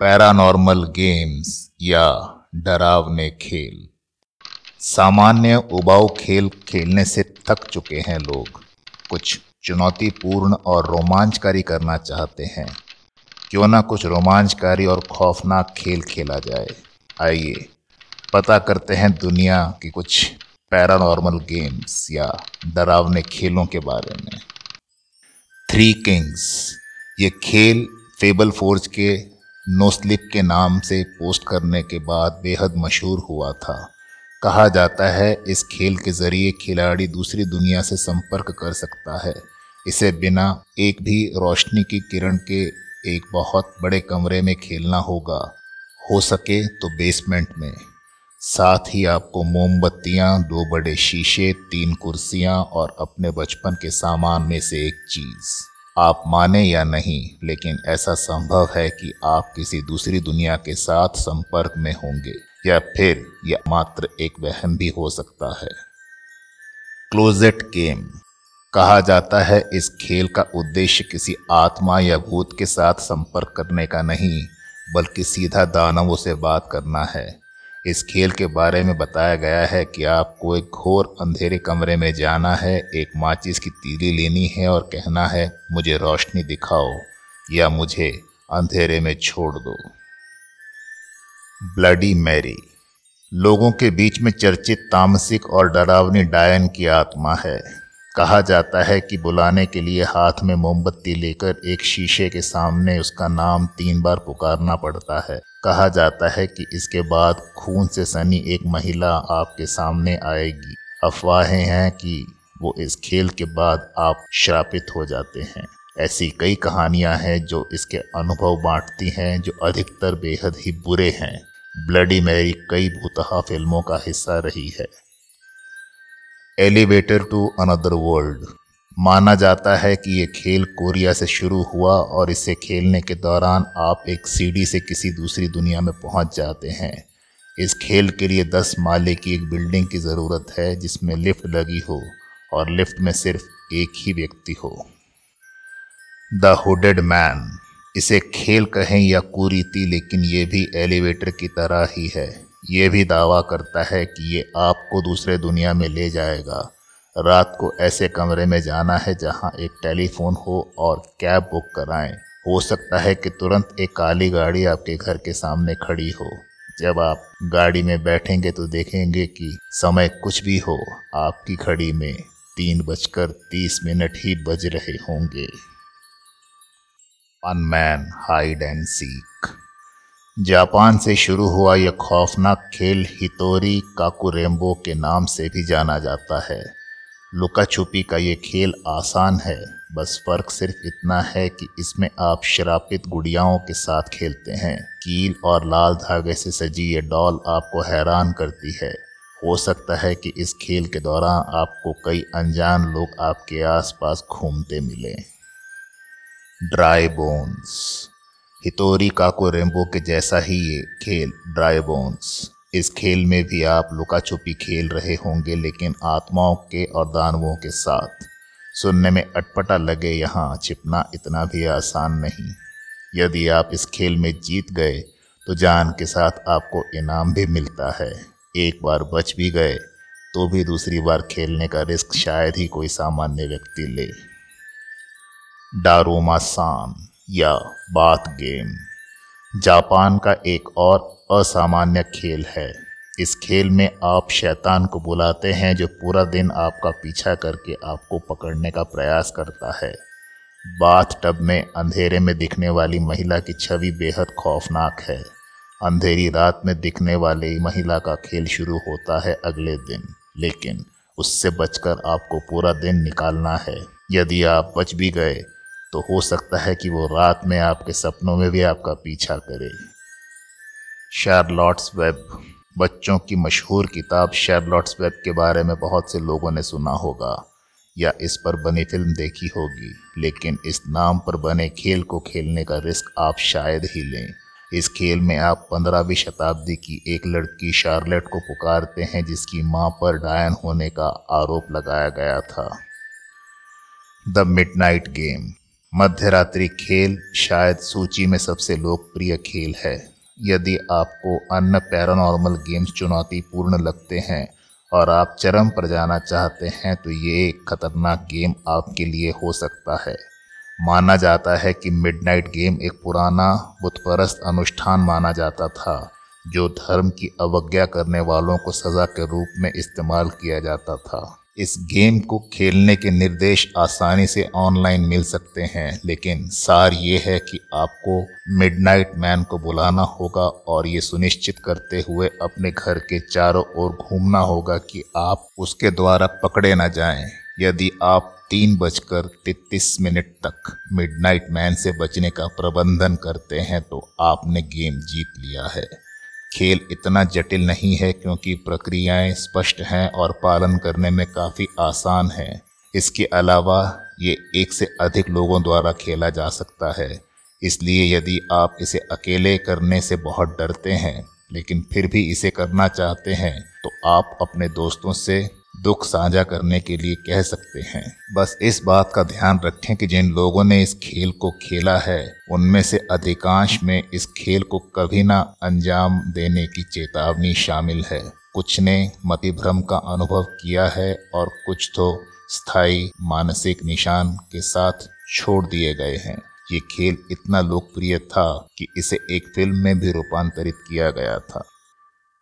Paranormal games या डरावने खेल। सामान्य उबाऊ खेल खेलने से थक चुके हैं लोग। कुछ चुनौतीपूर्ण और रोमांचकारी करना चाहते हैं। क्यों ना कुछ रोमांचकारी और खौफनाक खेल खेला जाए। आइए, पता करते हैं दुनिया की कुछ पैरानॉर्मल गेम्स या डरावने खेलों के बारे में। थ्री किंग्स, ये खेल फेबल फोर्ज के नो स्लिप के नाम से पोस्ट करने के बाद बेहद मशहूर हुआ था। कहा जाता है, इस खेल के ज़रिए खिलाड़ी दूसरी दुनिया से संपर्क कर सकता है। इसे बिना एक भी रोशनी की किरण के एक बहुत बड़े कमरे में खेलना होगा। हो सके तो बेसमेंट में। साथ ही आपको मोमबत्तियाँ, दो बड़े शीशे, तीन कुर्सियाँ और अपने बचपन के सामान में से एक चीज़। आप माने या नहीं, लेकिन ऐसा संभव है कि आप किसी दूसरी दुनिया के साथ संपर्क में होंगे, या फिर यह मात्र एक वहम भी हो सकता है। क्लोजेट गेम कहा जाता है, इस खेल का उद्देश्य किसी आत्मा या भूत के साथ संपर्क करने का नहीं, बल्कि सीधा दानवों से बात करना है। इस खेल के बारे में बताया गया है कि आपको एक घोर अंधेरे कमरे में जाना है, एक माचिस की तीली लेनी है और कहना है, मुझे रोशनी दिखाओ या मुझे अंधेरे में छोड़ दो। ब्लडी मैरी, लोगों के बीच में चर्चित तामसिक और डरावनी डायन की आत्मा है। कहा जाता है कि बुलाने के लिए हाथ में मोमबत्ती लेकर एक शीशे के सामने उसका नाम तीन बार पुकारना पड़ता है। कहा जाता है कि इसके बाद खून से सनी एक महिला आपके सामने आएगी। अफवाहें हैं कि वो इस खेल के बाद आप श्रापित हो जाते हैं। ऐसी कई कहानियाँ हैं जो इसके अनुभव बांटती हैं, जो अधिकतर बेहद ही बुरे हैं। ब्लडी मैरी कई भूतहा फ़िल्मों का हिस्सा रही है। Elevator to another world. माना जाता है कि ये खेल कोरिया से शुरू हुआ और इसे खेलने के दौरान आप एक सीढ़ी से किसी दूसरी दुनिया में पहुँच जाते हैं। इस खेल के लिए दस माले की एक बिल्डिंग की ज़रूरत है जिसमें लिफ्ट लगी हो और लिफ्ट में सिर्फ़ एक ही व्यक्ति हो। The hooded man. इसे खेल कहें या कुरीति, लेकिन ये भी एलिवेटर की तरह ही है। ये भी दावा करता है कि ये आपको दूसरे दुनिया में ले जाएगा। रात को ऐसे कमरे में जाना है जहाँ एक टेलीफोन हो और कैब बुक कराएँ। हो सकता है कि तुरंत एक काली गाड़ी आपके घर के सामने खड़ी हो। जब आप गाड़ी में बैठेंगे तो देखेंगे कि समय कुछ भी हो, आपकी घड़ी में तीन बजकर तीस मिनट ही बज रहे होंगे। अनमैन हाइड एंड सीक जापान से शुरू हुआ यह खौफनाक खेल हितोरी काकुरेम्बो के नाम से भी जाना जाता है। लुका छुपी का ये खेल आसान है, बस फ़र्क सिर्फ़ इतना है कि इसमें आप शरापित गुड़ियाओं के साथ खेलते हैं। कील और लाल धागे से सजी ये डॉल आपको हैरान करती है। हो सकता है कि इस खेल के दौरान आपको कई अनजान लोग आपके आसपास घूमते मिलें। Dry bones. Hitori Kako Rambo के जैसा ही ये खेल, ड्राई बोन्स। इस खेल में भी आप लुका छुपी खेल रहे होंगे, लेकिन आत्माओं के और दानवों के साथ। सुनने में अटपटा लगे, यहाँ छिपना इतना भी आसान नहीं। यदि आप इस खेल में जीत गए तो जान के साथ आपको इनाम भी मिलता है। एक बार बच भी गए तो भी दूसरी बार खेलने का रिस्क शायद ही कोई सामान्य व्यक्ति ले। डारोमा सान या बाथ गेम। जापान का एक और असामान्य खेल है। इस खेल में आप शैतान को बुलाते हैं जो पूरा दिन आपका पीछा करके आपको पकड़ने का प्रयास करता है। बाथ टब में अंधेरे में दिखने वाली महिला की छवि बेहद खौफनाक है। अंधेरी रात में दिखने वाली महिला का खेल शुरू होता है अगले दिन, लेकिन उससे बचकर आपको पूरा दिन निकालना है। यदि आप बच भी गए तो हो सकता है कि वो रात में आपके सपनों में भी आपका पीछा करे। शार्लॉट्स वेब, बच्चों की मशहूर किताब शार्लॉट्स वेब के बारे में बहुत से लोगों ने सुना होगा, या इस पर बनी फ़िल्म देखी होगी, लेकिन इस नाम पर बने खेल को खेलने का रिस्क आप शायद ही लें। इस खेल में आप पंद्रहवीं शताब्दी की एक लड़की शार्लेट को पुकारते हैं, जिसकी माँ पर डायन होने का आरोप लगाया गया था। द मिडनाइट गेम, मध्यरात्रि खेल शायद सूची में सबसे लोकप्रिय खेल है। यदि आपको अन्य पैरानॉर्मल गेम्स चुनौतीपूर्ण लगते हैं और आप चरम पर जाना चाहते हैं तो ये एक खतरनाक गेम आपके लिए हो सकता है। माना जाता है कि मिडनाइट गेम एक पुराना, बुतपरस्त अनुष्ठान माना जाता था, जो धर्म की अवज्ञा करने वालों को सज़ा के रूप में इस्तेमाल किया जाता था। इस गेम को खेलने के निर्देश आसानी से ऑनलाइन मिल सकते हैं, लेकिन सार ये है कि आपको मिडनाइट मैन को बुलाना होगा और ये सुनिश्चित करते हुए अपने घर के चारों ओर घूमना होगा कि आप उसके द्वारा पकड़े ना जाएँ। यदि आप तीन बजकर तैतीस मिनट तक मिडनाइट मैन से बचने का प्रबंधन करते हैं तो आपने गेम जीत लिया है खेल इतना जटिल नहीं है क्योंकि प्रक्रियाएँ स्पष्ट हैं और पालन करने में काफ़ी आसान है। इसके अलावा ये एक से अधिक लोगों द्वारा खेला जा सकता है। इसलिए यदि आप इसे अकेले करने से बहुत डरते हैं, लेकिन फिर भी इसे करना चाहते हैं तो आप अपने दोस्तों से दुख साझा करने के लिए कह सकते हैं। बस इस बात का ध्यान रखें कि जिन लोगों ने इस खेल को खेला है, उनमें से अधिकांश में इस खेल को कभी ना अंजाम देने की चेतावनी शामिल है। कुछ ने मतिभ्रम का अनुभव किया है और कुछ तो स्थायी मानसिक निशान के साथ छोड़ दिए गए हैं। ये खेल इतना लोकप्रिय था कि इसे एक फ़िल्म में भी रूपांतरित किया गया था।